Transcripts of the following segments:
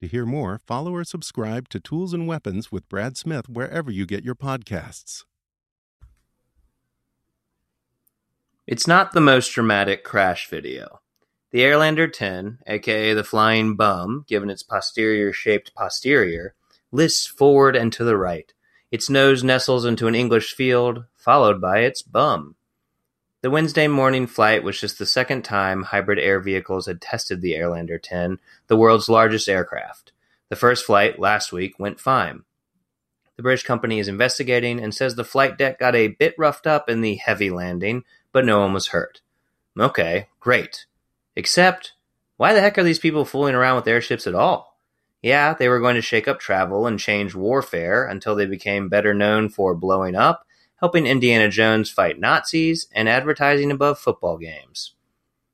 To hear more, follow or subscribe to Tools and Weapons with Brad Smith wherever you get your podcasts. It's not the most dramatic crash video. The Airlander 10, aka the Flying Bum, given its posterior shaped posterior, lists forward and to the right. Its nose nestles into an English field, followed by its bum. The Wednesday morning flight was just the second time hybrid air vehicles had tested the Airlander 10, the world's largest aircraft. The first flight, last week, went fine. The British company is investigating and says the flight deck got a bit roughed up in the heavy landing, but no one was hurt. Okay, great. Except, why the heck are these people fooling around with airships at all? Yeah, they were going to shake up travel and change warfare until they became better known for blowing up, helping Indiana Jones fight Nazis, and advertising above football games.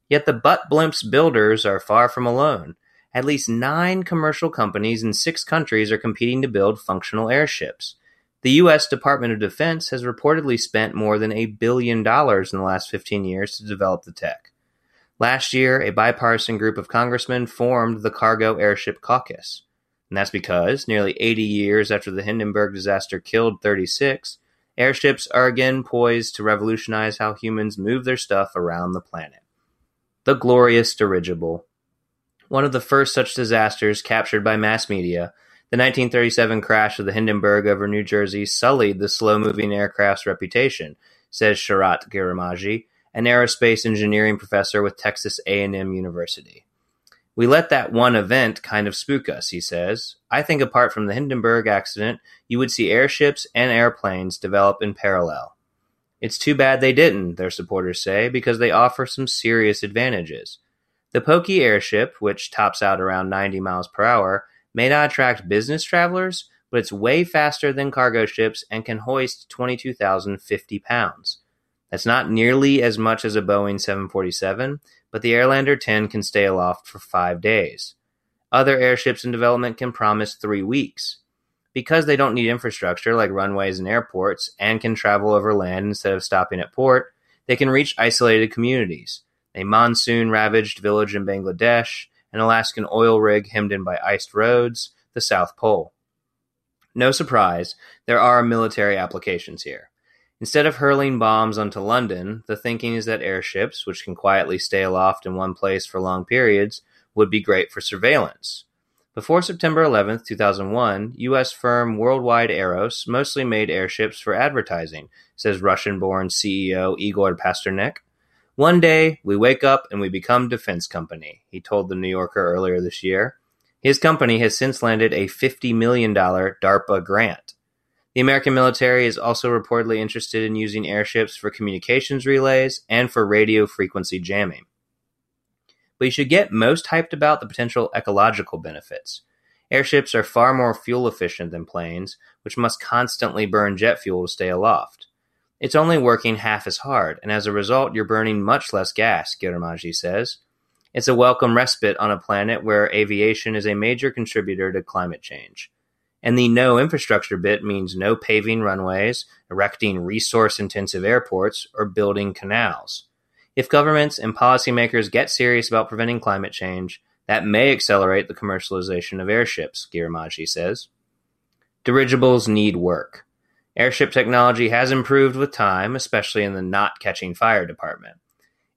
Yet the butt blimps builders are far from alone. At least nine commercial companies in six countries are competing to build functional airships. The U.S. Department of Defense has reportedly spent more than a billion dollars in the last 15 years to develop the tech. Last year, a bipartisan group of congressmen formed the Cargo Airship Caucus. And that's because, nearly 80 years after the Hindenburg disaster killed 36, airships are again poised to revolutionize how humans move their stuff around the planet. The glorious dirigible. One of the first such disasters captured by mass media, the 1937 crash of the Hindenburg over New Jersey sullied the slow-moving aircraft's reputation, says Sharath Girimaji, an aerospace engineering professor with Texas A&M University. We let that one event kind of spook us, he says. I think apart from the Hindenburg accident, you would see airships and airplanes develop in parallel. It's too bad they didn't, their supporters say, because they offer some serious advantages. The Pokey airship, which tops out around 90 miles per hour, may not attract business travelers, but it's way faster than cargo ships and can hoist 22,050 pounds. That's not nearly as much as a Boeing 747, but the Airlander 10 can stay aloft for five days. Other airships in development can promise three weeks. Because they don't need infrastructure like runways and airports and can travel over land instead of stopping at port, they can reach isolated communities. A monsoon ravaged village in Bangladesh, an Alaskan oil rig hemmed in by iced roads, the South Pole. No surprise, there are military applications here. Instead of hurling bombs onto London, the thinking is that airships, which can quietly stay aloft in one place for long periods, would be great for surveillance. Before September 11, 2001, U.S. firm Worldwide Aeros mostly made airships for advertising, says Russian born CEO Igor Pasternak. One day, we wake up and we become defense company, he told the New Yorker earlier this year. His company has since landed a $50 million DARPA grant. The American military is also reportedly interested in using airships for communications relays and for radio frequency jamming. But you should get most hyped about the potential ecological benefits. Airships are far more fuel efficient than planes, which must constantly burn jet fuel to stay aloft. It's only working half as hard, and as a result, you're burning much less gas, Girimaji says. It's a welcome respite on a planet where aviation is a major contributor to climate change. And the no infrastructure bit means no paving runways, erecting resource intensive airports, or building canals. If governments and policymakers get serious about preventing climate change, that may accelerate the commercialization of airships, Girimaji says. Dirigibles need work. Airship technology has improved with time, especially in the not catching fire department.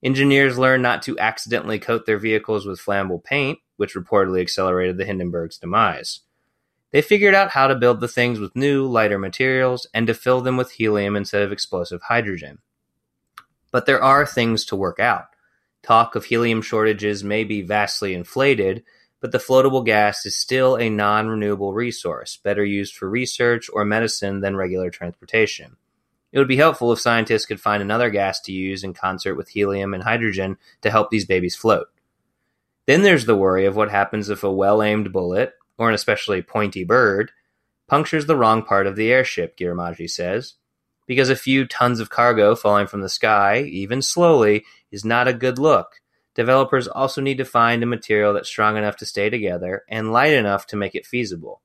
Engineers learned not to accidentally coat their vehicles with flammable paint, which reportedly accelerated the Hindenburg's demise. They figured out how to build the things with new, lighter materials and to fill them with helium instead of explosive hydrogen. But there are things to work out. Talk of helium shortages may be vastly inflated, but the floatable gas is still a non renewable resource, better used for research or medicine than regular transportation. It would be helpful if scientists could find another gas to use in concert with helium and hydrogen to help these babies float. Then there's the worry of what happens if a well aimed bullet, or an especially pointy bird, punctures the wrong part of the airship, Girimaji says. Because a few tons of cargo falling from the sky, even slowly, is not a good look. Developers also need to find a material that's strong enough to stay together and light enough to make it feasible.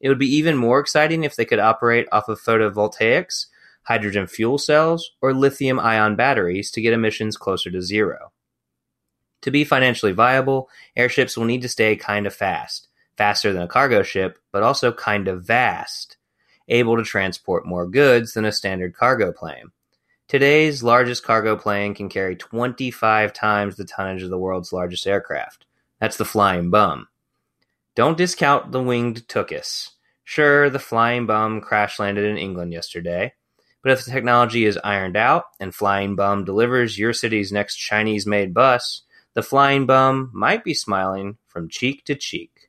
It would be even more exciting if they could operate off of photovoltaics hydrogen fuel cells, or lithium ion batteries to get emissions closer to zero. To be financially viable, airships will need to stay kind of fast, faster than a cargo ship, but also kind of vast, able to transport more goods than a standard cargo plane. Today's largest cargo plane can carry 25 times the tonnage of the world's largest aircraft. That's the Flying Bum. Don't discount the winged Tookus. Sure, the Flying Bum crash landed in England yesterday, but if the technology is ironed out and Flying Bum delivers your city's next Chinese made bus, the Flying Bum might be smiling from cheek to cheek.